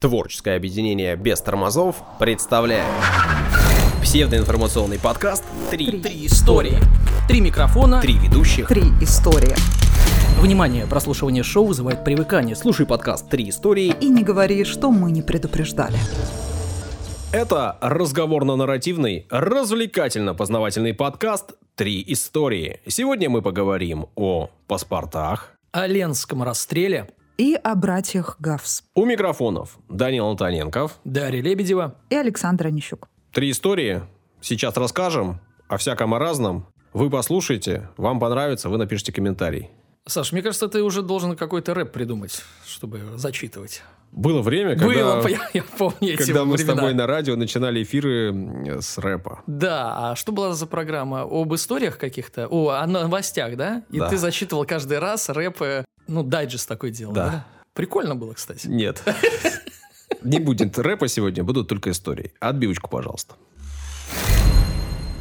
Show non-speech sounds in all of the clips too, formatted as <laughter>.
Творческое объединение без тормозов представляет псевдоинформационный подкаст «Три, Три истории. Три микрофона. Три ведущих». Три истории. Внимание, прослушивание шоу вызывает привыкание. Слушай подкаст «Три истории». И не говори, что мы не предупреждали. Это разговорно-нарративный, развлекательно-познавательный подкаст «Три истории». Сегодня мы поговорим о паспортах. О Ленском расстреле. И о братьях Гавс. У микрофонов Данил Антоненков. Дарья Лебедева. И Александр Онищук. Три истории. Сейчас расскажем о всяком о разном. Вы послушайте, вам понравится, вы напишите комментарий. Sаш, мне кажется, ты уже должен какой-то рэп придумать, чтобы зачитывать. Было время, когда, Было, <laughs> я, я помню эти когда мы с времена. тобой на радио начинали эфиры с рэпа. Да, а что была за программа? Об историях каких-то? О, о новостях, да? И Да. ты зачитывал каждый раз рэп, э, ну, дайджест такой делал, Да. да? Прикольно было, кстати. Нет. <laughs> Не будет рэпа сегодня, будут только истории. Отбивочку, пожалуйста.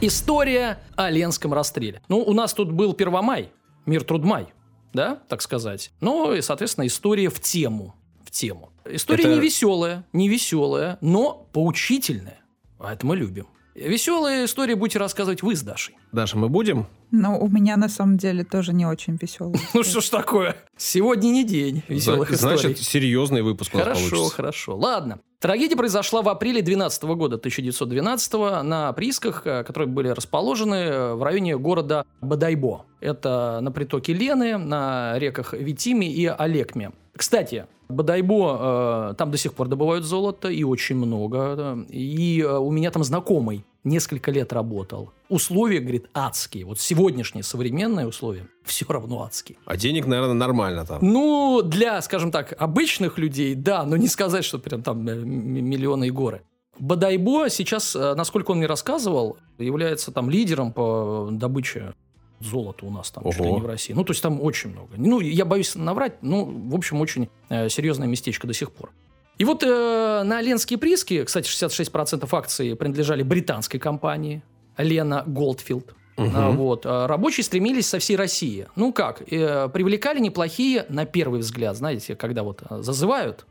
История о Ленском расстреле. Ну, у нас тут был Первомай, мир Трудмай, да, так сказать. Ну, и, соответственно, история в тему. В тему. История Это- не веселая, не веселая, но поучительная. А это мы любим. Веселые истории будете рассказывать вы с Дашей. Даша, мы будем? Но у меня на самом деле тоже не очень веселый. <laughs> Ну что ж такое? Сегодня не день веселых историй. Значит, серьезный выпуск Хорошо, хорошо. Ладно. Трагедия произошла в апреле 12 года, 1912 на приисках, э, которые были расположены э, в районе города Бадайбо. Это на притоке Лены, на реках Витиме и Олекме. Кстати, Бадайбо, э, там до сих пор добывают золото, и очень много. И э, у меня там знакомый несколько лет работал. Условия, говорит, адские. Вот сегодняшние современные условия все равно адские. А денег, наверное, нормально там. Ну, для, скажем так, обычных людей, да, но не сказать, что прям там э, миллионы и горы. Бадайбо сейчас, э, насколько он мне рассказывал, является там лидером по добыче золота у нас там, чуть ли Ого. не в России. Ну, то есть там очень много. Ну, я боюсь наврать, ну, в общем, очень э, серьезное местечко до сих пор. И вот э, на Ленские прииски, кстати, 66% акций принадлежали британской компании Лена Голдфилд. А, Вот. а, Рабочие стремились со всей России. Ну как, э, привлекали неплохие, на первый взгляд, знаете, когда вот э, зазывают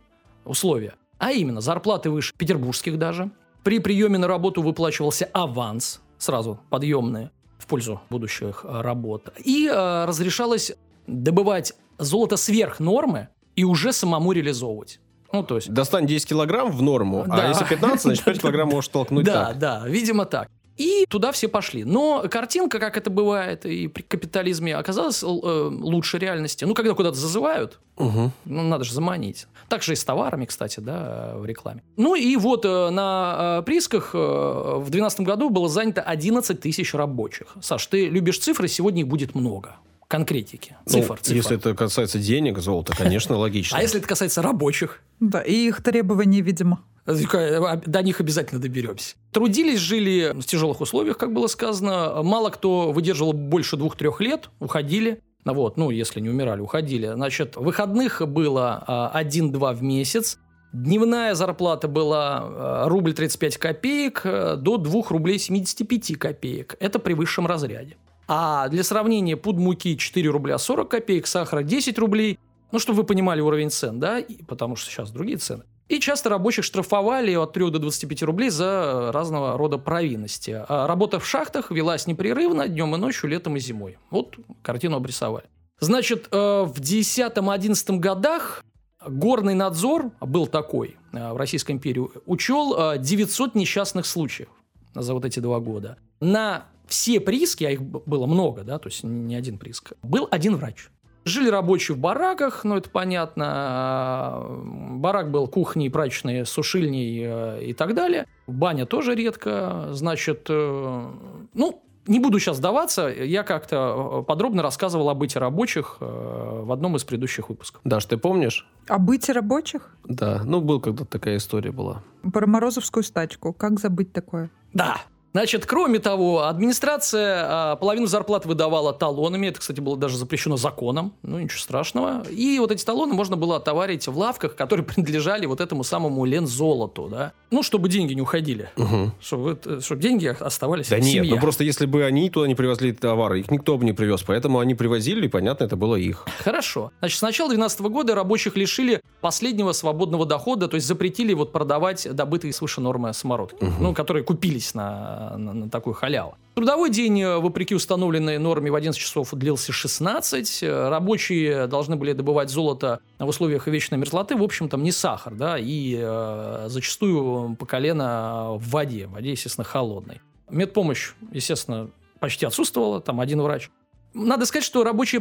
условия. А именно, зарплаты выше петербургских даже. При приеме на работу выплачивался аванс, сразу подъемные, в пользу будущих работ. И э, разрешалось добывать золото сверх нормы и уже самому реализовывать. Ну, то есть... Достань 10 килограмм в норму, а Да. если 15, значит 5 <laughs> килограмм можешь толкнуть да, так. да, видимо так. И туда все пошли. Но картинка, как это бывает и при капитализме, оказалась э, лучше реальности. Ну, когда куда-то зазывают, Мгм. ну, надо же заманить. Так же и с товарами, кстати, да, в рекламе. Ну, и вот э, на э, приисках э, в 2012 году было занято 11 тысяч рабочих. Саш, ты любишь цифры, сегодня их будет много. Конкретики. Ну, Цифр, цифр. Если это касается денег, золота, конечно, <laughs> логично. А если это касается рабочих? Да, и их требований, видимо. До них обязательно доберемся. Трудились, жили в тяжелых условиях, как было сказано. Мало кто выдерживал больше двух-трех лет, уходили. Ну Вот, ну, если не умирали, уходили. Значит, выходных было а, 1-2 в месяц. Дневная зарплата была а, рубль 35 копеек а, до 2 рублей 75 копеек. Это при высшем разряде. А для сравнения, пуд муки 4 рубля 40 копеек, сахара 10 рублей. Ну, чтобы вы понимали уровень цен, да, и- потому что сейчас другие цены. И часто рабочих штрафовали от 3 до 25 рублей за разного рода провинности. А работа в шахтах велась непрерывно днем и ночью, летом и зимой. Вот картину обрисовали. Значит, э, в 10-11 годах горный надзор был такой э, в Российской империи, учел э, 900 несчастных случаев за вот эти два года. На все прииски, а их было много, да, то есть не один прииск, был один врач. Жили рабочие в бараках, ну это понятно. Барак был кухней, прачечной, сушильней э, и так далее. Баня тоже редко. Значит, э, ну, не буду сейчас сдаваться. Я как-то э, подробно рассказывал о быте рабочих в одном из предыдущих выпусков. Даш, ты помнишь? О быте рабочих? Да, ну, был когда такая история была. Про Морозовскую стачку. Как забыть такое? Да, Значит, кроме того, администрация а, половину зарплат выдавала талонами. Это, кстати, было даже запрещено законом. Ну, ничего страшного. И вот эти талоны можно было отоварить в лавках, которые <laughs> принадлежали вот этому самому Лензолоту, да. Ну, чтобы деньги не уходили. Мгм. Чтобы, это- чтобы деньги оставались Да в нет, семье. ну просто если бы они туда не привезли товары, их никто бы не привез, поэтому они привозили, и понятно, это было их. Хорошо. Значит, с начала 2012 года рабочих лишили последнего свободного дохода, то есть запретили вот продавать добытые свыше нормы самородки, ну, которые купились на, на, на такую халяву. Трудовой день, э, вопреки установленной норме, в 11 часов длился 16. Э, Рабочие должны были добывать золото в условиях вечной мерзлоты. В общем, там не сахар, да, и э, зачастую по колено в воде. В воде, естественно, холодной. Медпомощь, естественно, почти отсутствовала, там один врач. Надо сказать, что рабочие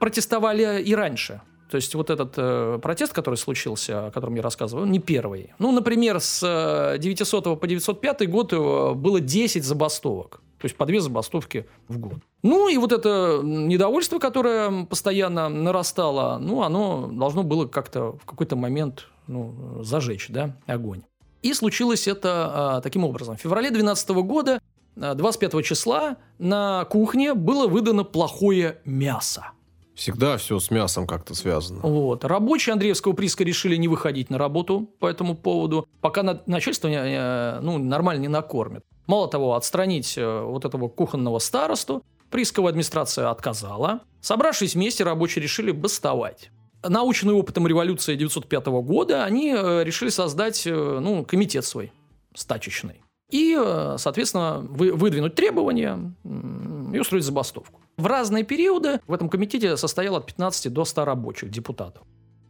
протестовали и раньше. То есть вот этот э, протест, который случился, о котором я рассказывал, он не первый. Ну, например, с э, 900 по 905 год э, было 10 забастовок. То есть по две забастовки в год. Ну и вот это недовольство, которое постоянно нарастало, ну, оно должно было как-то в какой-то момент ну, зажечь, да, огонь. И случилось это а, таким образом. В феврале 2012 года, а, 25 числа, на кухне было выдано плохое мясо. Всегда все с мясом как-то связано. Вот. Рабочие Андреевского прииска решили не выходить на работу по этому поводу, пока на- начальство ну, нормально не накормит. Мало того, отстранить э, вот этого кухонного старосту приисковая администрация отказала. Собравшись вместе, рабочие решили бастовать. Наученные опытом революции 1905 года, они э, решили создать э, ну, комитет свой, стачечный. И, соответственно, вы- выдвинуть требования и устроить забастовку. В разные периоды в этом комитете состояло от 15 до 100 рабочих депутатов.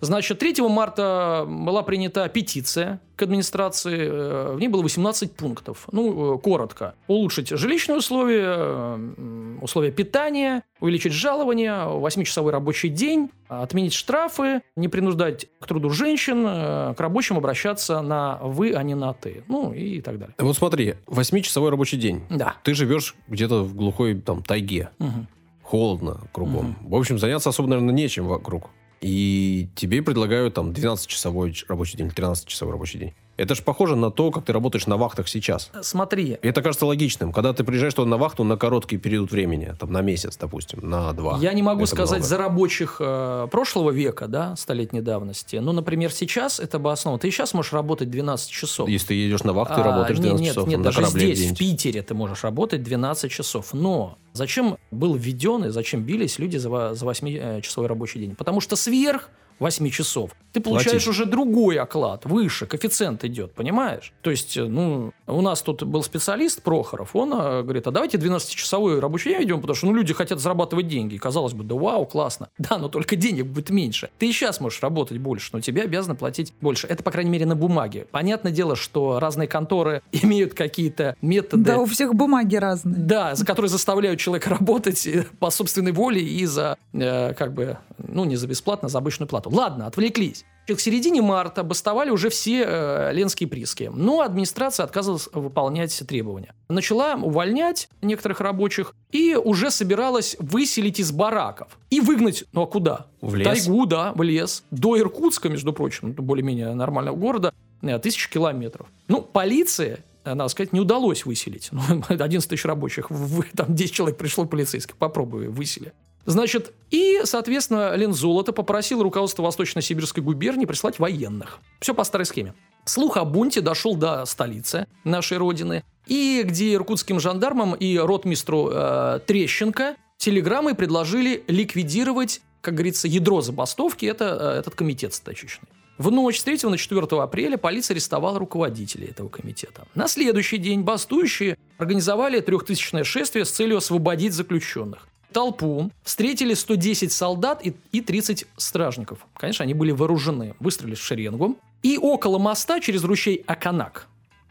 Значит, 3 марта была принята петиция к администрации. э, В ней было 18 пунктов. Ну, э, коротко. Улучшить жилищные условия, условия питания, увеличить жалование, 8-часовой рабочий день, отменить штрафы, не принуждать к труду женщин, э, к рабочим обращаться на «вы», а не на «ты». Ну, и так далее. Вот смотри, восьмичасовой рабочий день. Да. Ты живешь где-то в глухой там тайге. Мгм. Холодно кругом. В общем, заняться особо, наверное, нечем вокруг. И тебе предлагают там 12-часовой ч- рабочий день, 13-часовой рабочий день. Это же похоже на то, как ты работаешь на вахтах сейчас. Смотри, И это кажется логичным. Когда ты приезжаешь туда на вахту на короткий период времени, там на месяц, допустим, на два. Я не могу Это сказать много. за рабочих э, прошлого века, да, столетней давности. Но, например, сейчас это бы основа. Ты и сейчас можешь работать 12 часов. Если ты едешь на вахту, ты А, работаешь не- 12 нет, часов нет, на даже здесь, в. Питере, ты можешь работать 12 часов. Но зачем был введен и зачем бились люди за, за 8-часовой рабочий день? Потому что сверх 8 часов ты получаешь Платить. уже другой оклад, выше, коэффициент идет, понимаешь? То есть, э, ну, у нас тут был специалист Прохоров, он э, говорит, а давайте 12-часовой рабочий день ведем, потому что, ну, люди хотят зарабатывать деньги. И казалось бы, да вау, классно. <laughs> Да, но только денег будет меньше. Ты и сейчас можешь работать больше, но тебе обязаны платить больше. Это, по крайней мере, на бумаге. Понятное дело, что разные конторы <laughs> имеют какие-то методы... Да, у всех бумаги разные. Да, за которые заставляют человека работать э, по собственной воле и за, э, как бы, ну, не за бесплатно, за обычную плату. Ладно, отвлеклись. К середине марта бастовали уже все э, ленские прииски, но администрация отказывалась выполнять требования. Начала увольнять некоторых рабочих и уже собиралась выселить из бараков и выгнать, ну а куда? В лес? тайгу, да, в лес. До Иркутска, между прочим, более-менее нормального города, э, тысячи километров. Ну, полиция э, надо сказать, не удалось выселить. <laughs> Ну, <laughs> 11 тысяч рабочих, там 10 человек пришло полицейских, попробуй, высели. Значит, и, соответственно, Лензолото попросил руководство Восточно-Сибирской губернии прислать военных. Все по старой схеме. Слух о бунте дошел до столицы нашей родины, и где иркутским жандармам и ротмистру э, Трещенко телеграммой предложили ликвидировать, как говорится, ядро забастовки, это э, этот комитет стачечный. В ночь с 3 на 4 апреля полиция арестовала руководителей этого комитета. На следующий день бастующие организовали трехтысячное шествие с целью освободить заключенных. Толпу встретили 110 солдат и, и 30 стражников. Конечно, они были вооружены, выстроились в шеренгу. И около моста через ручей Аканак,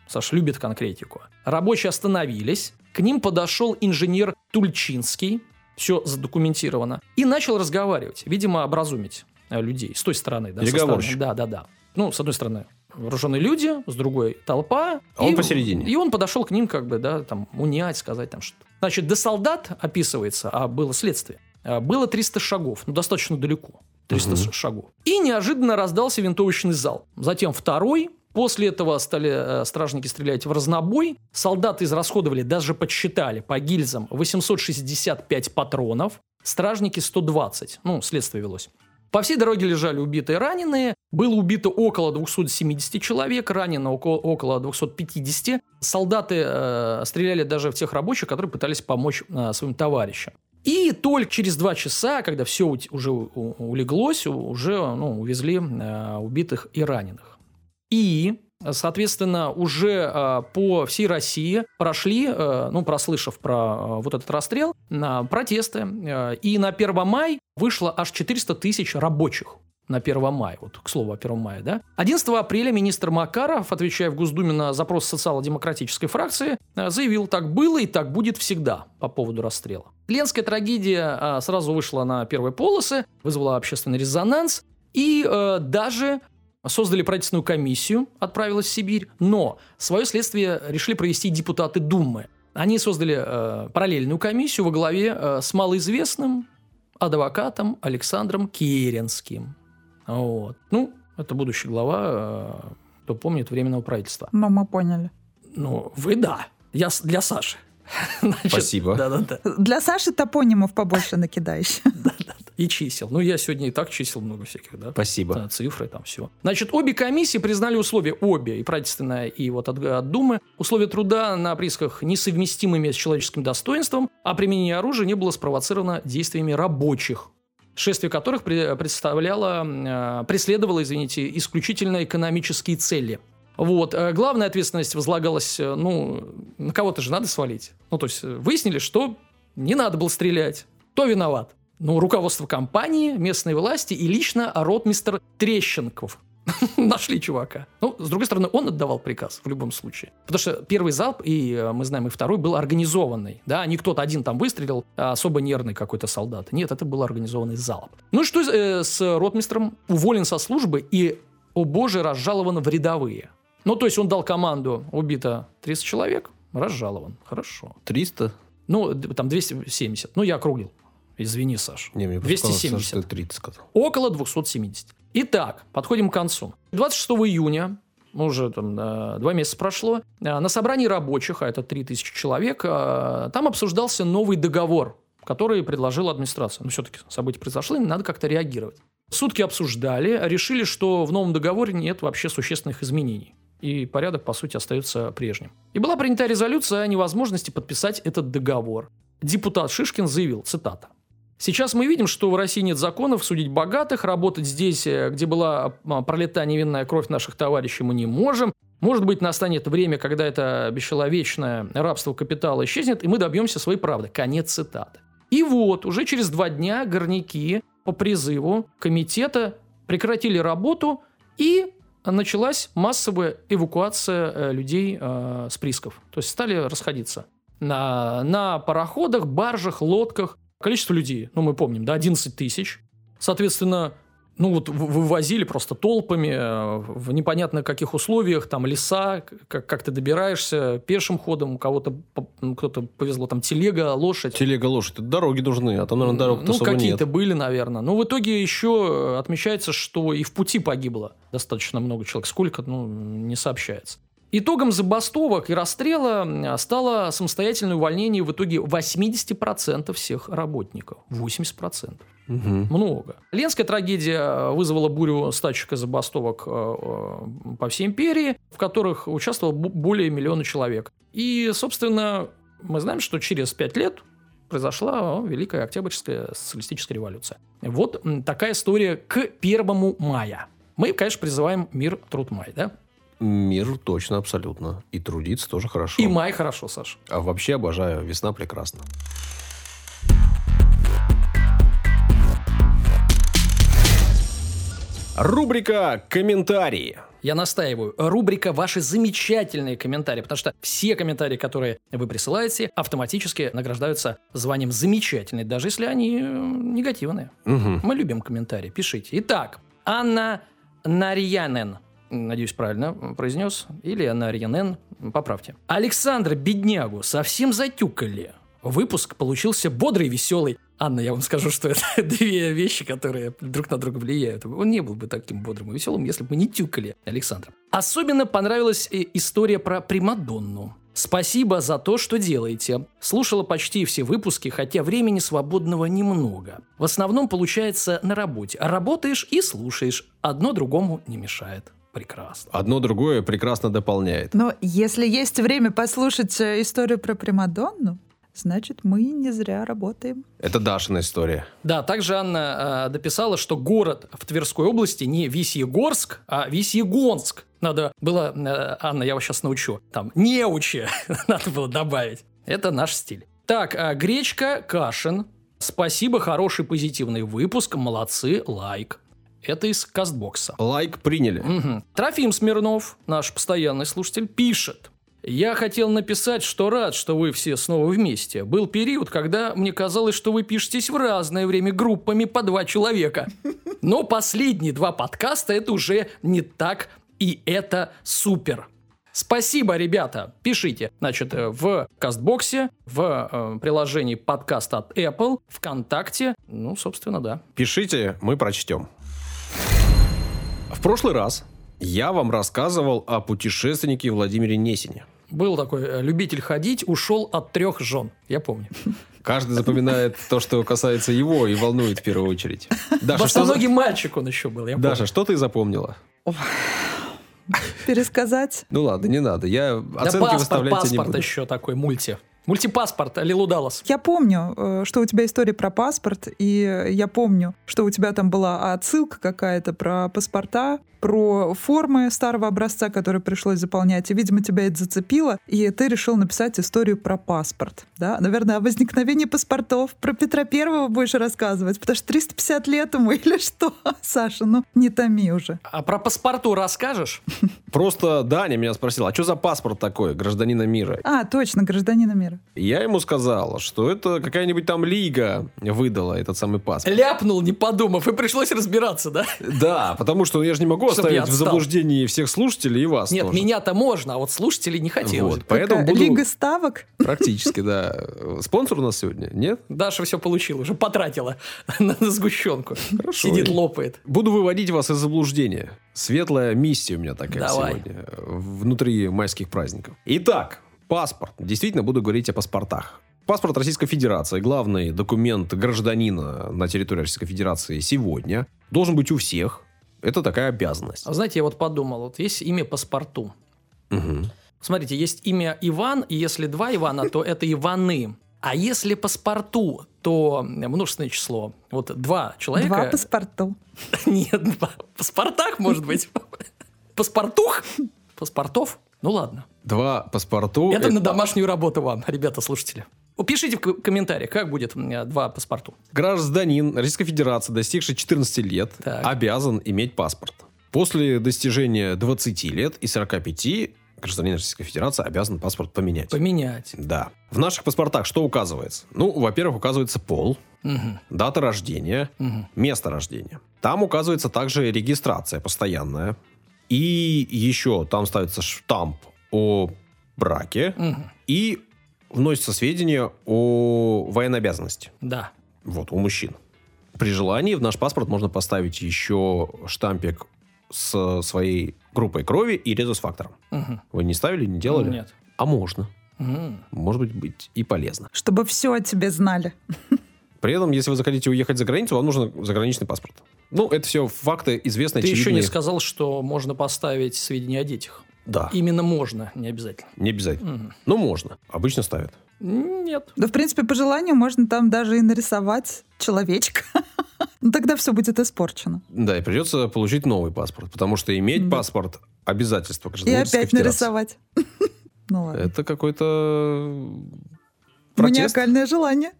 Саш любит конкретику, рабочие остановились, к ним подошел инженер Тульчинский, все задокументировано, и начал разговаривать, видимо, образумить э, людей с той стороны. Да, Переговорщик. стороны. Да, да, да. Ну, с одной стороны, вооруженные люди, с другой толпа. А он И- посередине. И он подошел к ним, как бы, да, там, унять, сказать там что Значит, до солдат описывается, а было следствие, а, было 300 шагов, ну, достаточно далеко. 300 Мгм. шагов. И неожиданно раздался винтовочный зал. Затем второй, После этого стали э, стражники стрелять в разнобой. Солдаты израсходовали, даже подсчитали по гильзам 865 патронов. Стражники 120. Ну, следствие велось. По всей дороге лежали убитые и раненые. Было убито около 270 человек, ранено около, около 250. Солдаты э, стреляли даже в тех рабочих, которые пытались помочь э, своим товарищам. И только через два часа, когда все уже улеглось, уже ну, увезли э, убитых и раненых. И Соответственно, уже э, по всей России прошли, э, ну, прослышав про э, вот этот расстрел, на протесты. Э, и на 1 мая вышло аж 400 тысяч рабочих на 1 мая, вот к слову о 1 мая, да. 11 апреля министр Макаров, отвечая в Госдуме на запрос социал-демократической фракции, заявил, так было и так будет всегда по поводу расстрела. Ленская трагедия сразу вышла на первые полосы, вызвала общественный резонанс, и э, даже создали правительственную комиссию, отправилась в Сибирь, но свое следствие решили провести депутаты Думы. Они создали э, параллельную комиссию во главе э, с малоизвестным адвокатом Александром Керенским. Вот. Ну, это будущий глава, э, кто помнит, Временного правительства. Ну, мы поняли. Ну, вы да. Я для Саши. <laughs> Значит, Спасибо. Да, да, да. Для Саши топонимов побольше накидаешь. <laughs> Да, да, И чисел. Ну, я сегодня и так чисел много всяких, да. Спасибо. Да, цифры там все. Значит, обе комиссии признали условия, обе, и правительственная, и вот от, от Думы, условия труда на приисках несовместимыми с человеческим достоинством, а применение оружия не было спровоцировано действиями рабочих шествие которых представляло, э, преследовало, извините, исключительно экономические цели – вот. Э, главная ответственность возлагалась, э, ну, на кого-то же надо свалить. Ну, то есть, выяснили, что не надо было стрелять. Кто виноват? Ну, руководство компании, местные власти и лично ротмистер Трещенков. <laughs> Нашли чувака. Ну, с другой стороны, он отдавал приказ в любом случае. Потому что первый залп, и мы знаем, и второй был организованный. Да, не кто-то один там выстрелил, а особо нервный какой-то солдат. Нет, это был организованный залп. Ну и что э, с ротмистром? Уволен со службы и, о боже, разжалован в рядовые. Ну, то есть он дал команду, убито 300 человек, разжалован. Хорошо. 300? Ну, там 270. Ну, я округлил. Извини, Саш. Не, мне 270. Сказал, 30 сказал. Около 270. Итак, подходим к концу. 26 июня уже там два месяца прошло, э, на собрании рабочих, а это 3000 человек, э, там обсуждался новый договор, который предложила администрация. Но все-таки события произошли, надо как-то реагировать. Сутки обсуждали, решили, что в новом договоре нет вообще существенных изменений и порядок, по сути, остается прежним. И была принята резолюция о невозможности подписать этот договор. Депутат Шишкин заявил, цитата, Сейчас мы видим, что в России нет законов судить богатых, работать здесь, э, где была а, пролита невинная кровь наших товарищей, мы не можем. Может быть, настанет время, когда это бесчеловечное рабство капитала исчезнет, и мы добьемся своей правды. Конец цитаты. И вот, уже через два дня горняки по призыву комитета прекратили работу и началась массовая эвакуация э, людей э, с приисков. То есть стали расходиться. На, на пароходах, баржах, лодках. Количество людей, ну, мы помним, да, 11 тысяч. Соответственно, ну вот вывозили просто толпами э, в непонятно каких условиях, там леса, как, как ты добираешься пешим ходом, у кого-то ну, кто-то повезло там телега, лошадь. Телега, лошадь, это дороги нужны, а там, наверное, дорог Ну, какие-то были, наверное. Но в итоге еще отмечается, что и в пути погибло достаточно много человек. Сколько, ну, не сообщается. Итогом забастовок и расстрела стало самостоятельное увольнение в итоге 80% всех работников. 80%. Угу. Много. Ленская трагедия вызвала бурю стачек и забастовок э, э, по всей империи, в которых участвовало более миллиона человек. И, собственно, мы знаем, что через пять лет произошла Великая Октябрьская социалистическая революция. Вот такая история к 1 мая. Мы, конечно, призываем мир, труд, май, да? Мир точно, абсолютно. И трудиться тоже хорошо. И май хорошо, Саша. А вообще обожаю. Весна прекрасна. Рубрика «Комментарии». Я настаиваю. Рубрика «Ваши замечательные комментарии», потому что все комментарии, которые вы присылаете, автоматически награждаются званием «замечательный», даже если они э, негативные. Угу. Мы любим комментарии. Пишите. Итак, Анна Нарьянен надеюсь, правильно произнес, или Нарьянен, поправьте. Александр Беднягу совсем затюкали. Выпуск получился бодрый веселый. Анна, я вам скажу, что <laughs> это две вещи, которые друг на друга влияют. Он не был бы таким бодрым и веселым, если бы мы не тюкали Александра. Особенно понравилась история про Примадонну. Спасибо за то, что делаете. Слушала почти все выпуски, хотя времени свободного немного. В основном получается на работе. Работаешь и слушаешь. Одно другому не мешает. Прекрасно. Одно другое прекрасно дополняет. Но если есть время послушать э, историю про Примадонну, значит, мы не зря работаем. Это Дашина история. Да, также Анна э, дописала, что город в Тверской области не Висьегорск, а Висьегонск. Надо было, э, Анна, я вас сейчас научу, там, неучи <laughs> надо было добавить. Это наш стиль. Так, э, гречка Кашин. Спасибо, хороший позитивный выпуск, молодцы, лайк. Это из кастбокса. Лайк приняли. Мгм. Трофим Смирнов, наш постоянный слушатель, пишет. Я хотел написать, что рад, что вы все снова вместе. Был период, когда мне казалось, что вы пишетесь в разное время группами по два человека. Но последние два подкаста это уже не так, и это супер. Спасибо, ребята. Пишите, значит, в Кастбоксе, в э, приложении подкаст от Apple, ВКонтакте. Ну, собственно, да. Пишите, мы прочтем. В прошлый раз я вам рассказывал о путешественнике Владимире Несине. Был такой э, любитель ходить, ушел от трех жен. Я помню. Каждый запоминает то, что касается его, и волнует в первую очередь. <laughs> Даша, что, Босоногий мальчик он еще был, я Даша, что ты запомнила? Пересказать? Ну ладно, не надо. Я оценки паспорт, выставлять не паспорт буду. еще такой, мульти. Мультипаспорт, Лилу Даллас. Я помню, э, что у тебя история про паспорт, и я помню, что у тебя там была отсылка какая-то про паспорта, про формы старого образца, которые пришлось заполнять, и, видимо, тебя это зацепило, и ты решил написать историю про паспорт. Да? Наверное, о возникновении паспортов. Про Петра Первого будешь рассказывать, потому что 350 лет ему <laughs> или что? Саша, ну не томи уже. А про паспорту расскажешь? Просто Даня меня спросил, а что за паспорт такой, гражданина мира? А, точно, гражданина мира. И Я ему сказал, что это какая-нибудь там лига выдала этот самый паспорт. Ляпнул, не подумав, и пришлось разбираться, да? Да, потому что я же не могу Чтоб я оставить в заблуждении всех слушателей и вас Нет, тоже. меня-то можно, а вот слушателей не хотелось. Вот, поэтому буду... Лига ставок? Практически, да. Спонсор у нас сегодня, нет? Даша все получила, уже потратила <laughs> на, на сгущенку. Хорошо. Сидит, лопает. Буду выводить вас из заблуждения. Светлая миссия у меня такая Давай. сегодня. Внутри майских праздников. Итак, паспорт. Действительно, буду говорить о паспортах. Паспорт Российской Федерации, главный документ гражданина на территории Российской Федерации сегодня, должен быть у всех. Это такая обязанность. А знаете, я вот подумал, вот есть имя паспорту. Мгм. Смотрите, есть имя Иван, и если два Ивана, то это Иваны. А если паспорту, то множественное число. Вот два человека... Два паспорту. <laughs> Нет, два. Паспортах, может быть. <laughs> Паспортух? Паспортов? Ну ладно. Два паспорту. Это э, на домашнюю работу вам, ребята, слушатели. Пишите в комментариях, как будет э, два паспорту. Гражданин Российской Федерации, достигший 14 лет, Так. обязан иметь паспорт. После достижения 20 лет и 45 гражданин Российской Федерации обязан паспорт поменять. Поменять. Да. В наших паспортах что указывается? Ну, во-первых, указывается пол, Мгм, дата рождения, мгм. место рождения. Там указывается также регистрация постоянная. И еще там ставится штамп о браке Мгм. и вносятся сведения о военной обязанности. Да. Вот, у мужчин. При желании в наш паспорт можно поставить еще штампик с своей группой крови и резус-фактором. Мгм. Вы не ставили, не делали? Нет. А можно. М. Может быть, быть и полезно. Чтобы все о тебе знали. При этом, если вы захотите уехать за границу, вам нужен заграничный паспорт. Ну, это все факты известные, Ты еще не очевидные. сказал, что можно поставить сведения о детях. Да, Именно можно, не обязательно. не обязательно. Мгм. Но можно. Обычно ставят. Нет. Да, в принципе, по желанию можно там даже и нарисовать человечка. <laughs> Ну, тогда все будет испорчено. Да, и придется получить новый паспорт, потому что иметь Да. паспорт – обязательство И опять Федерации. нарисовать. <laughs> Ну ладно. Это какой-то протест. Маниакальное желание.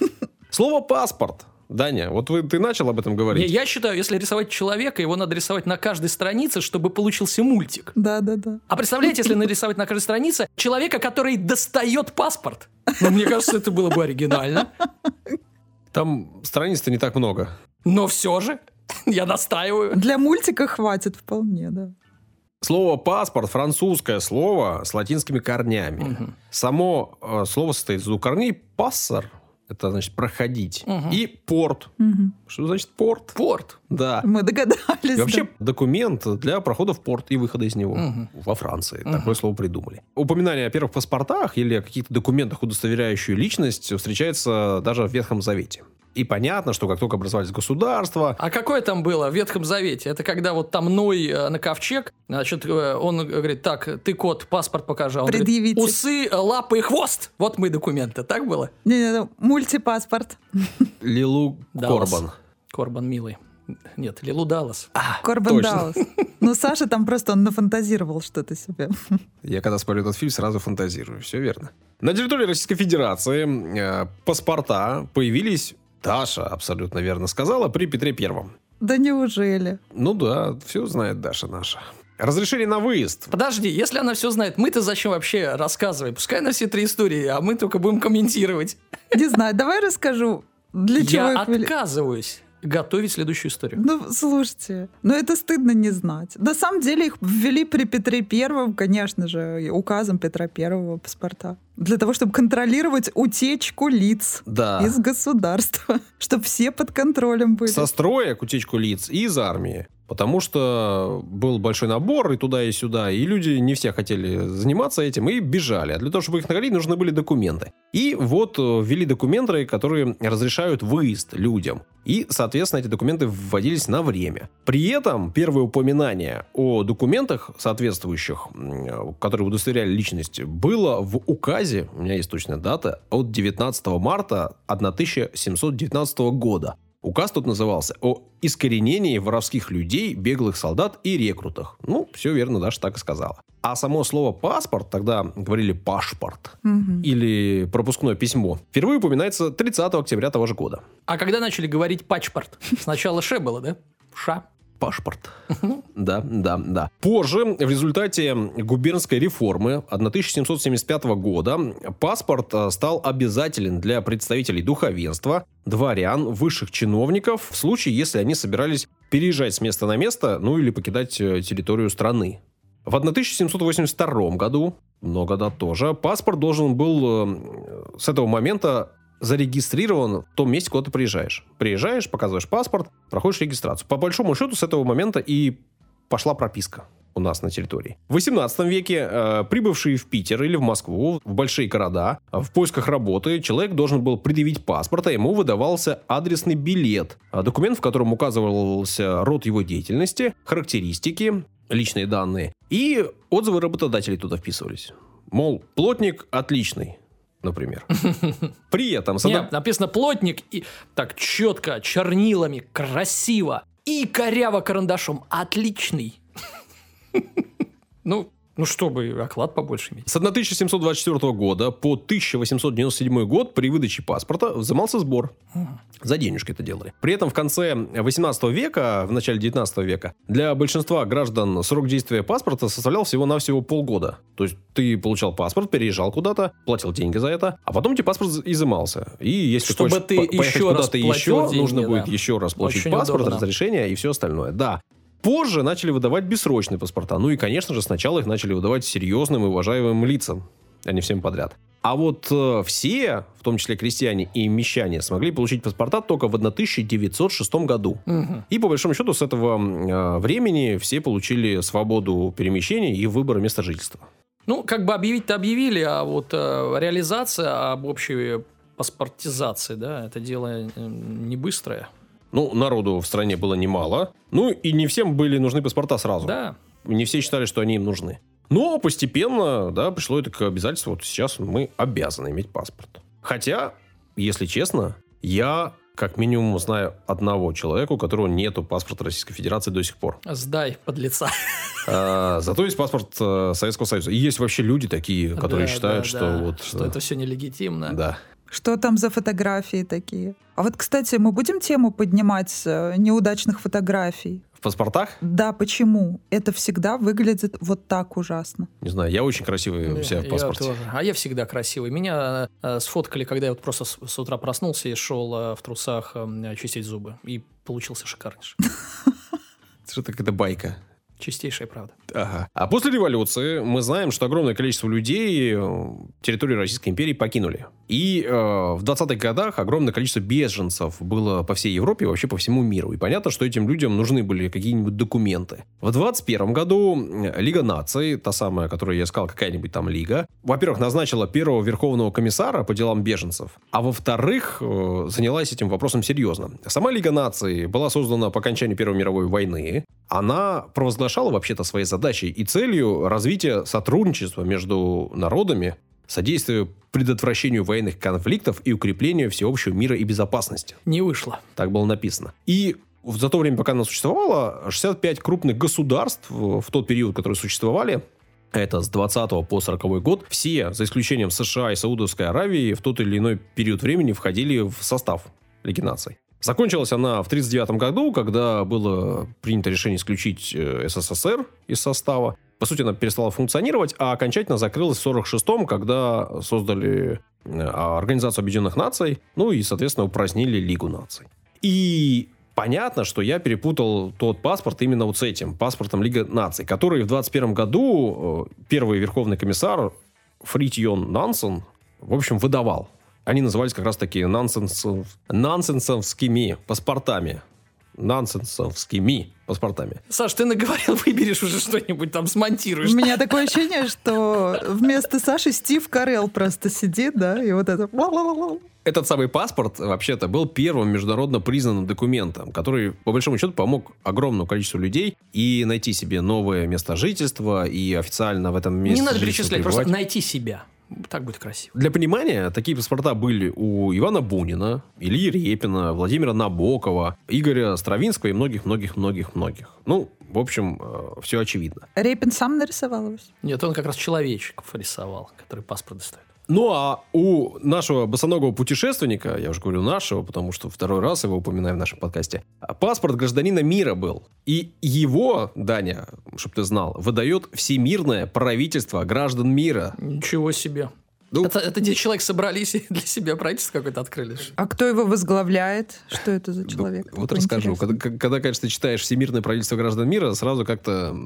<laughs> Слово «паспорт». Даня, вот вы, ты начал об этом Не, говорить. я считаю, если рисовать человека, его надо рисовать на каждой странице, чтобы получился мультик. Да, да, да. А представляете, если нарисовать на каждой странице человека, который достает паспорт? Ну, мне кажется, это было бы оригинально. Там страниц-то не так много. Но все же, я настаиваю. Для мультика хватит вполне, да. Слово «паспорт» – французское слово с латинскими корнями. Мгм. Само э, слово состоит из двух корней «пассар» Это значит проходить. Мгм. И порт. Мгм. Что значит порт? Порт. Да. Мы догадались. И вообще да. документ для прохода в порт и выхода из него. Мгм. Во Франции. Мгм. Такое слово придумали. Упоминание о первых паспортах или о каких-то документах, удостоверяющих личность, встречается даже в Ветхом Завете. И понятно, что как только образовались государства, А какое там было в Ветхом Завете? Это когда вот там Ной э, на ковчег, значит, э, он говорит, так, ты кот, паспорт покажи. А Он говорит, Предъявите. усы, э, лапы и хвост. Вот мои документы. Так было? Не-не-не, мультипаспорт. Лилу Даллас. Корбан. Корбан милый. Нет, Лилу Даллас. Корбан точно. Даллас. Ну, Саша там просто он нафантазировал что-то себе. Я когда смотрю этот фильм, сразу фантазирую. Все верно. На территории Российской Федерации э, паспорта появились, Даша абсолютно верно сказала, при Петре Первом. Да неужели? Ну да, все знает Даша наша. Разрешение на выезд. Подожди, если она все знает, мы-то зачем вообще рассказываем? Пускай на все три истории, а мы только будем комментировать. Не знаю, давай расскажу, для чего Я отказываюсь готовить следующую историю. Ну, слушайте, ну это стыдно не знать. На самом деле их ввели при Петре Первом, конечно же, указом Петра Первого паспорта. Для того, чтобы контролировать утечку лиц Да. из государства. <laughs> Чтобы все под контролем были. Со строек утечку лиц и из армии. Потому что был большой набор и туда, и сюда, и люди не все хотели заниматься этим и бежали. А для того, чтобы их наградить, нужны были документы. И вот э, ввели документы, которые разрешают выезд людям. И, соответственно, эти документы вводились на время. При этом первое упоминание о документах соответствующих, м, которые удостоверяли личность, было в указе, у меня есть точная дата, от 19 марта 1719 года. Указ тут назывался о искоренении воровских людей, беглых солдат и рекрутах. Ну, все верно, Даша так и сказала. А само слово «паспорт», тогда говорили «пашпорт» Мгм. или пропускное письмо, впервые упоминается 30 октября того же года. А когда начали говорить пачпорт? Сначала ше было, да? Ша. Пашпорт. Да, да, да. Позже, в результате губернской реформы 1775 года, паспорт э, стал обязателен для представителей духовенства, дворян, высших чиновников, в случае, если они собирались переезжать с места на место, ну или покидать э, территорию страны. В 1782 году, много дат тоже, паспорт должен был э, с этого момента зарегистрирован в том месте, куда ты приезжаешь. Приезжаешь, показываешь паспорт, проходишь регистрацию. По большому счету с этого момента и пошла прописка у нас на территории. В 18 веке э, прибывший в Питер или в Москву, в большие города, в поисках работы, человек должен был предъявить паспорт, а ему выдавался адресный билет, э, документ, в котором указывался род его деятельности, характеристики, личные данные, и отзывы работодателей туда вписывались. Мол, плотник отличный, например. <laughs> При этом... с одной- Нет, написано плотник и так четко, чернилами, красиво и коряво карандашом. Отличный. <laughs> Ну, ну чтобы оклад побольше иметь. С 1724 года по 1897 год при выдаче паспорта взимался сбор. За денежки это делали. При этом в конце 18 века, в начале 19 века, для большинства граждан срок действия паспорта составлял всего-навсего полгода. То есть ты получал паспорт, переезжал куда-то, платил деньги за это, а потом тебе паспорт изымался. И если Чтобы ты по- еще раз куда-то еще, деньги, нужно да. будет еще раз получить Очень паспорт, удобно. разрешение и все остальное. Да. Позже начали выдавать бессрочные паспорта. Ну и, конечно же, сначала их начали выдавать серьезным и уважаемым лицам, а не всем подряд. А вот э, все, в том числе крестьяне и мещане, смогли получить паспорта только в 1906 году. Мгм. И по большому счету с этого э, времени все получили свободу перемещения и выбора места жительства. Ну, как бы объявить-то объявили, а вот э, реализация об общей паспортизации, да, это дело э, не быстрое. Ну, народу в стране было немало. Ну, и не всем были нужны паспорта сразу. Да. Не все считали, что они им нужны. Но постепенно, да, пришло это к обязательству. Вот сейчас мы обязаны иметь паспорт. Хотя, если честно, я как минимум знаю одного человека, у которого нету паспорта Российской Федерации до сих пор. Сдай под лица. <laughs> А, Зато есть паспорт э, Советского Союза. И есть вообще люди такие, которые Да, считают, да, что да, вот... Что э, это все нелегитимно. Да. Что там за фотографии такие? А вот, кстати, мы будем тему поднимать э, неудачных фотографий? В паспортах? Да, почему? Это всегда выглядит вот так ужасно. Не знаю, я очень красивый у себя в Я паспорте. тоже. А я всегда красивый. Меня э, сфоткали, когда я вот просто с, с утра проснулся и шел э, в трусах э, чистить зубы. И получился шикарнейший. <laughs> Что это какая-то байка. Чистейшая правда. Ага. А после революции мы знаем, что огромное количество людей э, территорию Российской империи покинули. И э, в 20-х годах огромное количество беженцев было по всей Европе и вообще по всему миру. И понятно, что этим людям нужны были какие-нибудь документы. В 21 году Лига наций, та самая, которую я сказал, какая-нибудь там лига, во-первых, назначила первого верховного комиссара по делам беженцев, а во-вторых, э, занялась этим вопросом серьезно. Сама Лига наций была создана по окончании Первой мировой войны. Она провозглашала вообще-то своей задачей и целью развития сотрудничества между народами, содействию предотвращению военных конфликтов и укреплению всеобщего мира и безопасности. Не вышло. Так было написано. И за то время, пока она существовала, 65 крупных государств в тот период, которые существовали, это с 20 по 40 год, все, за исключением США и Саудовской Аравии, в тот или иной период времени входили в состав Лиги наций. Закончилась она в 1939 году, когда было принято решение исключить э, СССР из состава. По сути, она перестала функционировать, а окончательно закрылась в 1946-м, когда создали э, Организацию Объединенных Наций, ну и, соответственно, упразднили Лигу наций. И понятно, что я перепутал тот паспорт именно вот с этим, паспортом Лиги наций, который в 21 году э, первый верховный комиссар Фритьон Нансен, в общем, выдавал они назывались как раз-таки нонсенсов, нонсенсовскими паспортами. Нонсенсовскими паспортами. Саш, ты наговорил, <laughs> выберешь уже что-нибудь там, смонтируешь. У меня такое ощущение, что вместо Саши Стив Карелл просто сидит, да, и вот это... Этот самый паспорт, вообще-то, был первым международно признанным документом, который, по большому счету, помог огромному количеству людей и найти себе новое место жительства, и официально в этом месте Не надо перечислять, просто найти себя. Так будет красиво. Для понимания, такие паспорта были у Ивана Бунина, Ильи Репина, Владимира Набокова, Игоря Стравинского и многих-многих-многих-многих. Ну, в общем, э, все очевидно. Репин сам нарисовал его? Нет, он как раз человечков рисовал, который паспорт достает. Ну, а у нашего босоногого путешественника, я уже говорю нашего, потому что второй раз его упоминаем в нашем подкасте, паспорт гражданина мира был. И его, Даня, чтобы ты знал, выдает Всемирное правительство граждан мира. Ничего себе. Ну, это, это где человек собрались и для себя правительство какое-то открыли? А кто его возглавляет? Что это за человек? Ну, вот расскажу. Когда, когда, конечно, читаешь «Всемирное правительство граждан мира», сразу как-то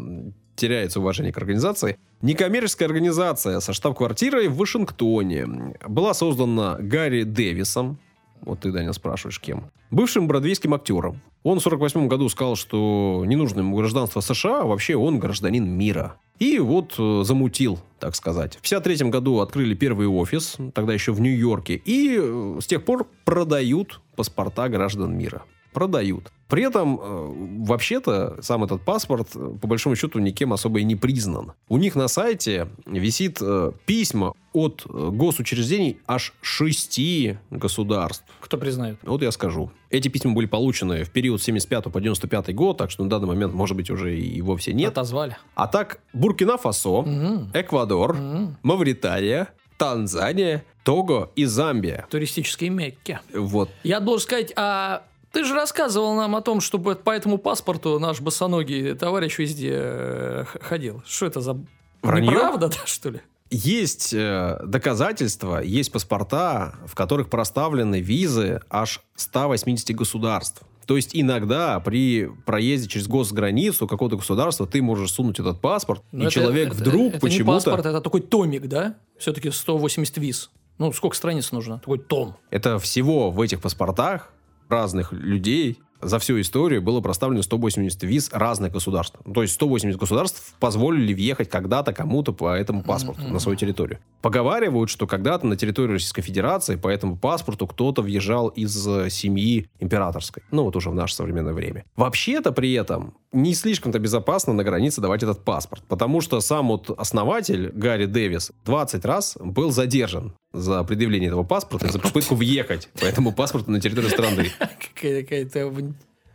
теряется уважение к организации. Некоммерческая организация со штаб-квартирой в Вашингтоне была создана Гарри Дэвисом, вот ты, Даня, спрашиваешь, кем? Бывшим бродвейским актером. Он в 48 году сказал, что не нужно ему гражданство США, а вообще он гражданин мира. И вот э, замутил, так сказать. В 53 году открыли первый офис, тогда еще в Нью-Йорке, и э, с тех пор продают паспорта граждан мира продают. При этом, э, вообще-то, сам этот паспорт, э, по большому счету, никем особо и не признан. У них на сайте висит э, письма от госучреждений аж шести государств. Кто признает? Вот я скажу. Эти письма были получены в период с 75 по 95 год, так что на данный момент, может быть, уже и вовсе нет. Отозвали. А так, Буркина-Фасо, угу. Эквадор, угу. Мавритания, Танзания, Того и Замбия. Туристические Мекки. Вот. Я должен сказать, а ты же рассказывал нам о том, чтобы по этому паспорту наш босоногий товарищ везде э, ходил. Что это за... Вранье? Неправда, <laughs> да, что ли? Есть э, доказательства, есть паспорта, в которых проставлены визы аж 180 государств. То есть иногда при проезде через госграницу какого-то государства ты можешь сунуть этот паспорт, Но и это, человек это, вдруг это почему-то... не паспорт, это такой томик, да? Все-таки 180 виз. Ну, сколько страниц нужно? Такой том. Это всего в этих паспортах разных людей за всю историю было проставлено 180 виз разных государств. То есть 180 государств позволили въехать когда-то кому-то по этому паспорту mm-hmm. на свою территорию. Поговаривают, что когда-то на территорию Российской Федерации по этому паспорту кто-то въезжал из э, семьи императорской. Ну, вот уже в наше современное время. Вообще-то при этом не слишком-то безопасно на границе давать этот паспорт, потому что сам вот основатель Гарри Дэвис 20 раз был задержан за предъявление этого паспорта, за попытку въехать по этому паспорту на территорию страны. <laughs> Какая-то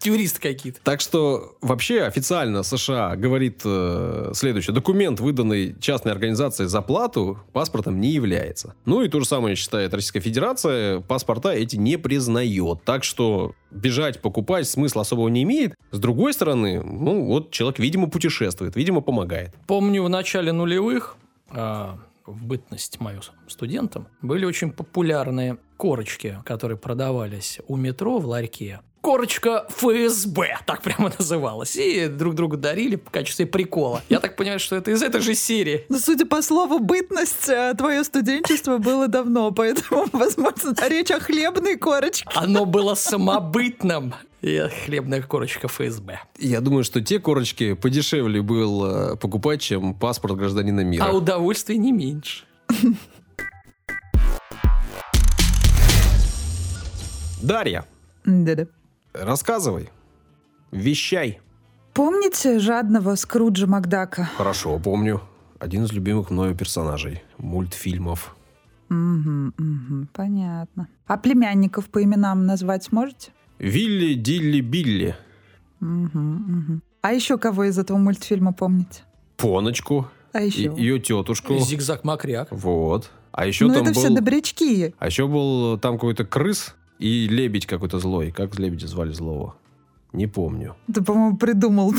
Туристы какие-то. Так что вообще официально США говорит э, следующее. Документ, выданный частной организацией за плату, паспортом не является. Ну и то же самое считает Российская Федерация. Паспорта эти не признает. Так что бежать, покупать смысла особого не имеет. С другой стороны, ну вот человек, видимо, путешествует, видимо, помогает. Помню, в начале нулевых а, в бытность мою студентом, были очень популярные корочки, которые продавались у метро в ларьке. Корочка ФСБ, так прямо называлась. И друг другу дарили в качестве прикола. Я так понимаю, что это из этой же серии. Ну, судя по слову «бытность», э, твое студенчество было давно, поэтому, <laughs> возможно, речь о хлебной корочке. Оно было самобытным. И хлебная корочка ФСБ. Я думаю, что те корочки подешевле было покупать, чем паспорт гражданина мира. А удовольствие не меньше. Дарья, Да-да. Рассказывай. Вещай. Помните жадного Скруджа Макдака? Хорошо, помню. Один из любимых мною персонажей мультфильмов. Угу, угу, понятно. А племянников по именам назвать можете? Вилли, Дилли, Билли. Угу, угу. А еще кого из этого мультфильма помните? Поночку. А и- еще? Ее тетушку. Зигзаг-макряк. Вот. А еще ну, там это был... все добрячки. А еще был там какой-то крыс и лебедь какой-то злой. Как лебедя звали злого? Не помню. Ты, по-моему, придумал.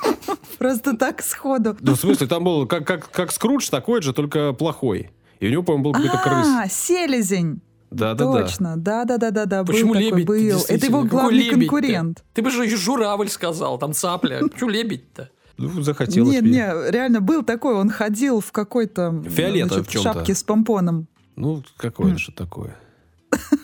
<laughs> Просто так сходу. Ну, в смысле, там был как, как, как Скрудж такой же, только плохой. И у него, по-моему, был какой-то крыс. А, селезень. Да-да-да. Точно, да-да-да-да-да. был Почему такой, лебедь? был. Это его главный лебедь-то? конкурент. Ты бы же журавль сказал, там цапля. Почему лебедь-то? Ну, захотелось. Нет, мне. не, реально был такой, он ходил в какой-то Фиолетовый значит, в чем-то. шапке с помпоном. Ну, какое что такое.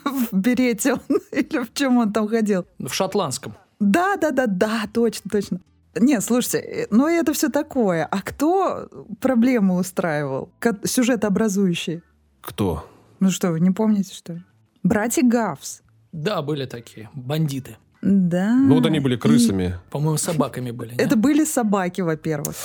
В берете он, <laughs> или в чем он там ходил. В шотландском. Да, да, да, да, точно, точно. Нет, слушайте, э, ну это все такое. А кто проблемы устраивал? Сюжет образующий. Кто? Ну что, вы не помните, что ли? Братья Гавс. Да, были такие бандиты. Да. Ну, вот они были И крысами. По-моему, собаками были. не? Это были собаки, во-первых.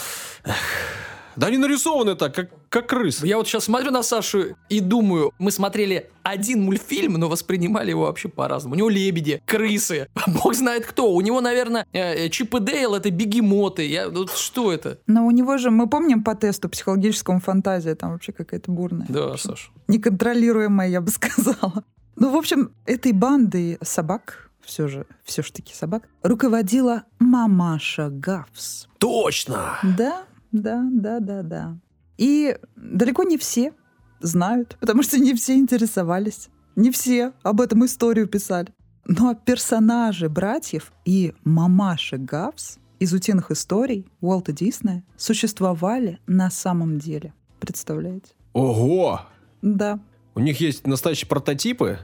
Да они нарисованы так, как, как крысы. Я вот сейчас смотрю на Сашу и думаю, мы смотрели один мультфильм, но воспринимали его вообще по-разному. У него лебеди, крысы, <laughs> бог знает кто. У него, наверное, э, э, Чип и Дейл это бегемоты. Я, вот что это? Но у него же, мы помним по тесту психологическому фантазия, там вообще какая-то бурная. Да, Саш. Неконтролируемая, я бы <laughs> сказала. Ну, в общем, этой бандой собак, все же, все ж таки собак, руководила мамаша Гавс. Точно! Да, да, да, да, да. И далеко не все знают, потому что не все интересовались. Не все об этом историю писали. Но персонажи братьев и мамаши Гавс из утиных историй Уолта Диснея существовали на самом деле. Представляете? Ого! Да. У них есть настоящие прототипы?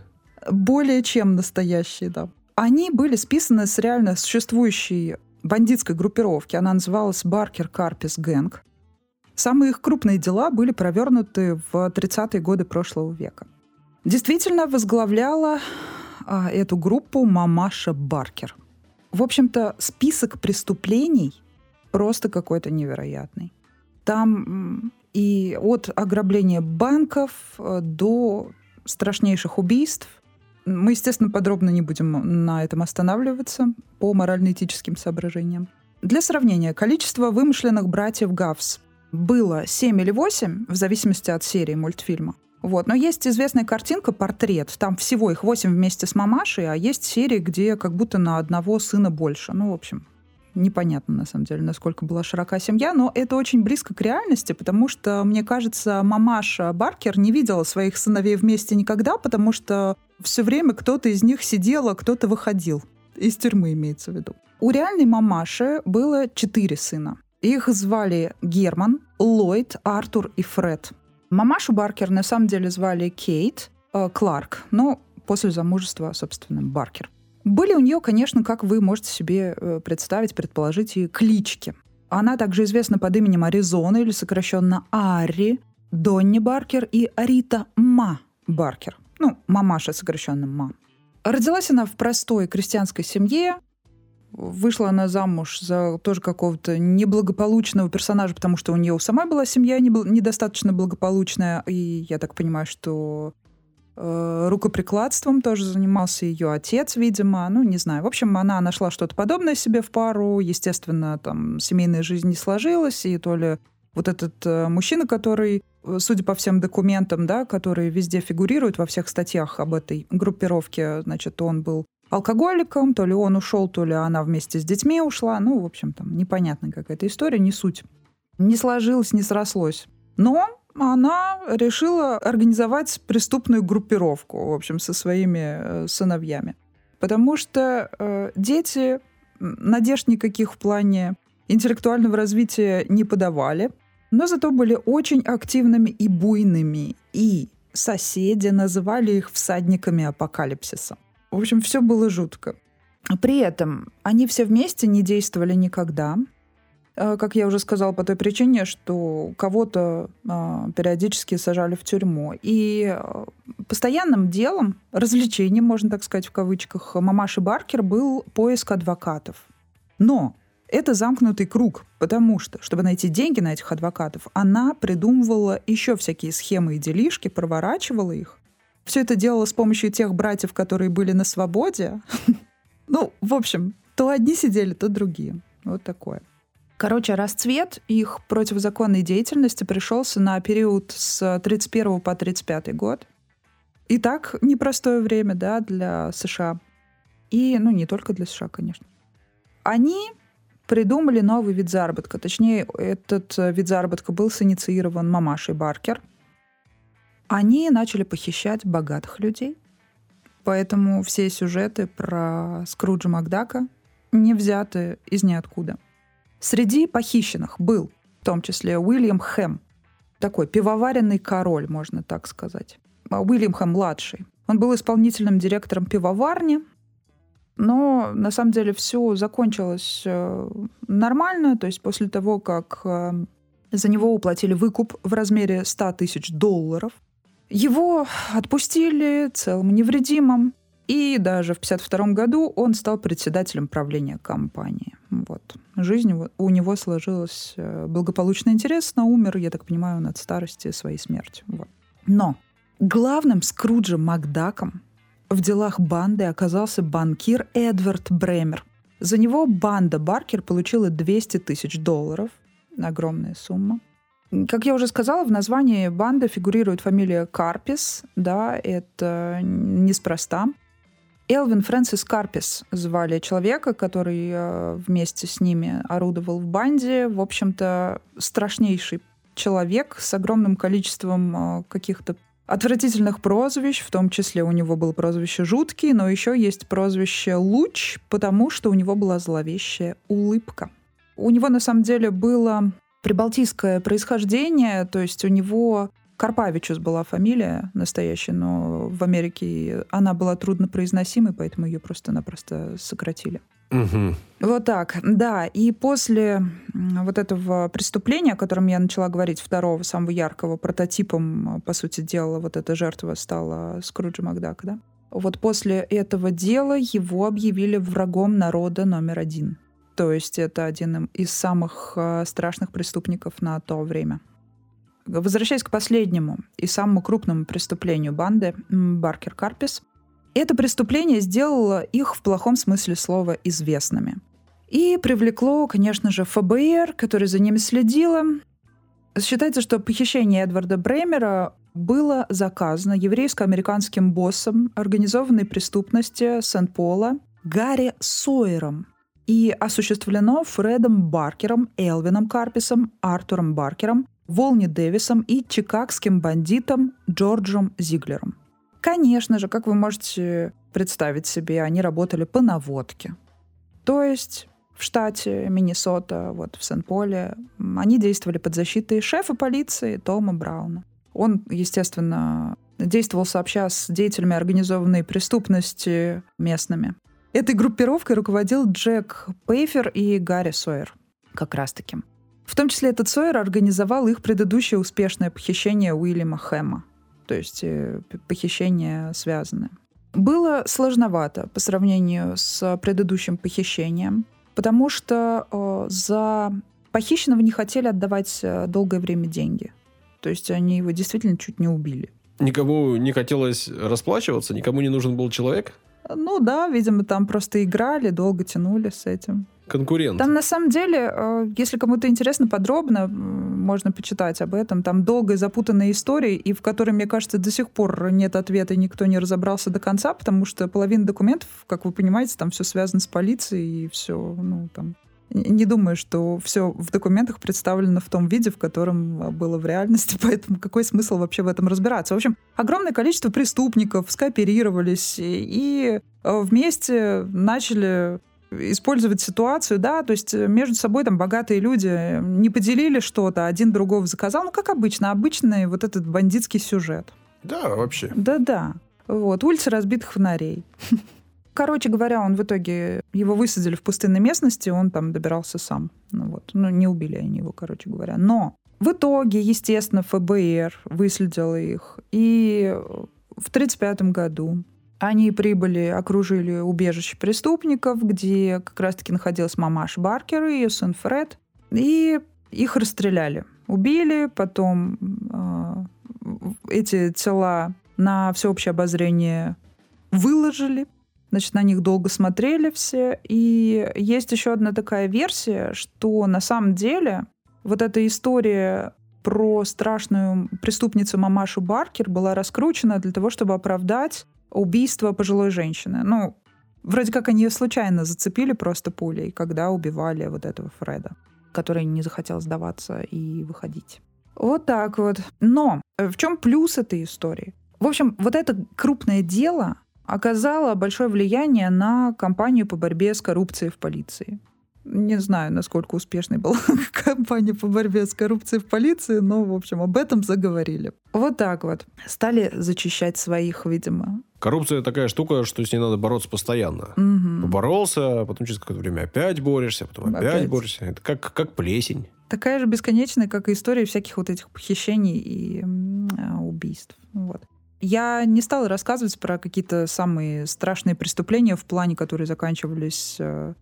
Более чем настоящие, да. Они были списаны с реально существующей бандитской группировки. Она называлась Баркер Карпис Гэнг. Самые их крупные дела были провернуты в 30-е годы прошлого века. Действительно возглавляла а, эту группу мамаша Баркер. В общем-то, список преступлений просто какой-то невероятный. Там и от ограбления банков э, до страшнейших убийств. Мы, естественно, подробно не будем на этом останавливаться по морально-этическим соображениям. Для сравнения, количество вымышленных братьев Гавс было 7 или 8, в зависимости от серии мультфильма. Вот. Но есть известная картинка, портрет. Там всего их 8 вместе с мамашей, а есть серии, где как будто на одного сына больше. Ну, в общем, непонятно, на самом деле, насколько была широка семья, но это очень близко к реальности, потому что, мне кажется, мамаша Баркер не видела своих сыновей вместе никогда, потому что все время кто-то из них сидел, а кто-то выходил. Из тюрьмы имеется в виду. У реальной мамаши было четыре сына. Их звали Герман, Ллойд, Артур и Фред. Мамашу Баркер на самом деле звали Кейт э, Кларк, но после замужества, собственно, Баркер. Были у нее, конечно, как вы можете себе э, представить, предположить, и клички. Она также известна под именем Аризона или сокращенно Ари, Донни Баркер и Рита Ма Баркер. Ну, мамаша сокращенно Ма. Родилась она в простой крестьянской семье. Вышла она замуж за тоже какого-то неблагополучного персонажа, потому что у нее у самой была семья недостаточно благополучная. И я так понимаю, что рукоприкладством тоже занимался ее отец, видимо. Ну, не знаю. В общем, она нашла что-то подобное себе в пару. Естественно, там семейная жизнь не сложилась. И то ли вот этот э, мужчина, который, э, судя по всем документам, да, которые везде фигурируют во всех статьях об этой группировке, значит, он был алкоголиком, то ли он ушел, то ли она вместе с детьми ушла. Ну, в общем, там непонятная какая-то история, не суть. Не сложилось, не срослось. Но она решила организовать преступную группировку, в общем, со своими э, сыновьями. потому что э, дети надежд никаких в плане интеллектуального развития не подавали, но зато были очень активными и буйными. И соседи называли их всадниками апокалипсиса. В общем, все было жутко. При этом они все вместе не действовали никогда. Э, как я уже сказала, по той причине, что кого-то э, периодически сажали в тюрьму. И э, постоянным делом, развлечением, можно так сказать, в кавычках, мамаши Баркер был поиск адвокатов. Но это замкнутый круг, потому что, чтобы найти деньги на этих адвокатов, она придумывала еще всякие схемы и делишки, проворачивала их. Все это делала с помощью тех братьев, которые были на свободе. <laughs> Ну, в общем, то одни сидели, то другие. Вот такое. Короче, расцвет их противозаконной деятельности пришелся на период с 31 по 35 год. И так непростое время, да, для США. И, ну, не только для США, конечно. Они придумали новый вид заработка. Точнее, этот вид заработка был синициирован мамашей Баркер. Они начали похищать богатых людей – Поэтому все сюжеты про Скруджа Макдака не взяты из ниоткуда. Среди похищенных был в том числе Уильям Хэм, такой пивоваренный король, можно так сказать. А Уильям Хэм младший. Он был исполнительным директором пивоварни, но на самом деле все закончилось э, нормально, то есть после того, как э, за него уплатили выкуп в размере 100 тысяч долларов – его отпустили целым невредимым, и даже в 1952 году он стал председателем правления компании. Вот. Жизнь у него сложилась э, благополучно интересно, умер, я так понимаю, он старости своей смерти. Вот. Но главным Скруджем Макдаком в делах банды оказался банкир Эдвард Бремер. За него банда Баркер получила 200 тысяч долларов, огромная сумма. Как я уже сказала, в названии банды фигурирует фамилия Карпис, да, это неспроста. Элвин Фрэнсис Карпис звали человека, который э, вместе с ними орудовал в банде. В общем-то, страшнейший человек с огромным количеством э, каких-то отвратительных прозвищ, в том числе у него было прозвище «Жуткий», но еще есть прозвище «Луч», потому что у него была зловещая улыбка. У него, на самом деле, было прибалтийское происхождение, то есть у него Карпавичус была фамилия настоящая, но в Америке она была труднопроизносимой, поэтому ее просто-напросто сократили. Угу. Вот так, да. И после вот этого преступления, о котором я начала говорить, второго, самого яркого, прототипом, по сути дела, вот эта жертва стала Скруджи Макдак, да? Вот после этого дела его объявили врагом народа номер один. То есть это один из самых э, страшных преступников на то время. Возвращаясь к последнему и самому крупному преступлению банды Баркер Карпис, это преступление сделало их в плохом смысле слова известными. И привлекло, конечно же, ФБР, который за ними следило. Считается, что похищение Эдварда Бремера было заказано еврейско-американским боссом организованной преступности Сент-Пола Гарри Сойером, и осуществлено Фредом Баркером, Элвином Карписом, Артуром Баркером, Волни Дэвисом и чикагским бандитом Джорджем Зиглером. Конечно же, как вы можете представить себе, они работали по наводке. То есть в штате Миннесота, вот в Сен-Поле, они действовали под защитой шефа полиции Тома Брауна. Он, естественно, действовал сообща с деятелями организованной преступности местными. Этой группировкой руководил Джек Пейфер и Гарри Сойер. Как раз таки. В том числе этот Сойер организовал их предыдущее успешное похищение Уильяма Хэма. То есть э, похищение связанное. Было сложновато по сравнению с предыдущим похищением, потому что э, за похищенного не хотели отдавать э, долгое время деньги. То есть они его действительно чуть не убили. Никому не хотелось расплачиваться, никому не нужен был человек? Ну да, видимо, там просто играли, долго тянули с этим. Конкурент. Там на самом деле, э, если кому-то интересно подробно, можно почитать об этом. Там долгая запутанная история, и в которой, мне кажется, до сих пор нет ответа, и никто не разобрался до конца, потому что половина документов, как вы понимаете, там все связано с полицией, и все, ну, там не думаю, что все в документах представлено в том виде, в котором было в реальности, <laughs> поэтому какой смысл вообще в этом разбираться? В общем, огромное количество преступников скооперировались и э, вместе начали использовать ситуацию, да, то есть между собой там богатые люди не поделили что-то, один другого заказал, ну, как обычно, обычный вот этот бандитский сюжет. Да, вообще. Да-да. Вот, улицы разбитых фонарей. <laughs> Короче говоря, он в итоге, его высадили в пустынной местности, он там добирался сам. Ну вот, ну не убили они его, короче говоря. Но в итоге, естественно, ФБР выследило их. И в 1935 году они прибыли, окружили убежище преступников, где как раз-таки находилась мамаш Баркер и ее сын Фред. И их расстреляли. Убили, потом э, эти тела на всеобщее обозрение выложили, Значит, на них долго смотрели все. И есть еще одна такая версия, что на самом деле вот эта история про страшную преступницу мамашу Баркер была раскручена для того, чтобы оправдать убийство пожилой женщины. Ну, вроде как они ее случайно зацепили просто пулей, когда убивали вот этого Фреда, который не захотел сдаваться и выходить. Вот так вот. Но в чем плюс этой истории? В общем, вот это крупное дело, оказала большое влияние на кампанию по борьбе с коррупцией в полиции. Не знаю, насколько успешной была <laughs> кампания по борьбе с коррупцией в полиции, но, в общем, об этом заговорили. Вот так вот. Стали зачищать своих, видимо. Коррупция такая штука, что с ней надо бороться постоянно. Угу. Поборолся, потом через какое-то время опять борешься, потом опять, Опять. борешься. Это как, как плесень. Такая же бесконечная, как и история всяких вот этих похищений и а, убийств. Вот. Я не стала рассказывать про какие-то самые страшные преступления в плане, которые заканчивались э,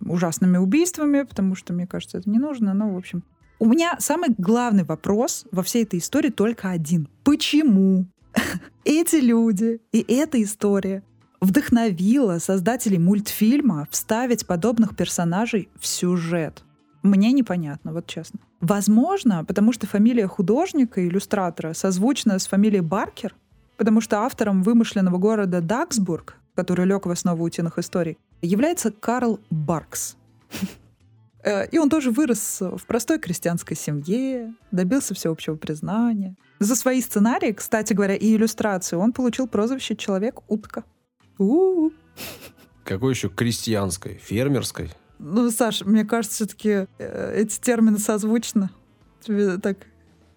ужасными убийствами, потому что, мне кажется, это не нужно. Но, в общем, у меня самый главный вопрос во всей этой истории только один. Почему <laughs> эти люди и эта история вдохновила создателей мультфильма вставить подобных персонажей в сюжет? Мне непонятно, вот честно. Возможно, потому что фамилия художника, иллюстратора созвучна с фамилией Баркер, потому что автором вымышленного города Даксбург, который лег в основу утиных историй, является Карл Баркс. <laughs> Э, И он тоже вырос в простой крестьянской семье, добился всеобщего признания. За свои сценарии, кстати говоря, и иллюстрацию он получил прозвище «Человек-утка». У-у-у. Какой еще крестьянской, фермерской? Ну, Саш, мне кажется, все-таки эти термины созвучны. Тебе так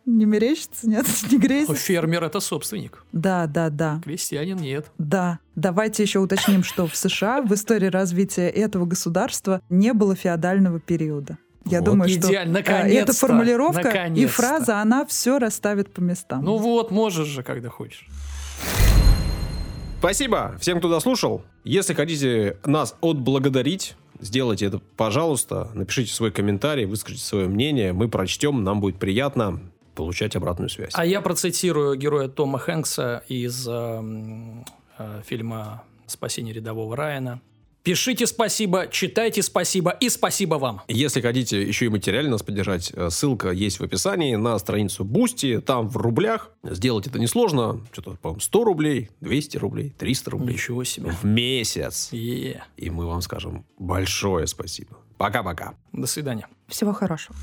не мерещится, нет? <laughs> Не грезится? Фермер это собственник. Да, да, да. Крестьянин нет. Да. Давайте еще уточним, что в США в истории развития этого государства не было феодального периода. Я Вот. думаю, что Идеально, э, наконец-то, эта формулировка и фраза, она все расставит по местам. Ну вот, можешь же, когда хочешь. Спасибо всем, кто дослушал. Если хотите нас отблагодарить, сделайте это, пожалуйста. Напишите свой комментарий, выскажите свое мнение. Мы прочтем, нам будет приятно получать обратную связь. А я процитирую героя Тома Хэнкса из э, э, фильма «Спасение рядового Райана». Пишите спасибо, читайте спасибо и спасибо вам. Если хотите еще и материально нас поддержать, э, ссылка есть в описании на страницу Boosty, там в рублях. Сделать это несложно. Что-то, по-моему, 100 рублей, 200 рублей, 300 рублей. Ничего себе. В месяц. Е. И мы вам скажем большое спасибо. Пока-пока. До свидания. Всего хорошего.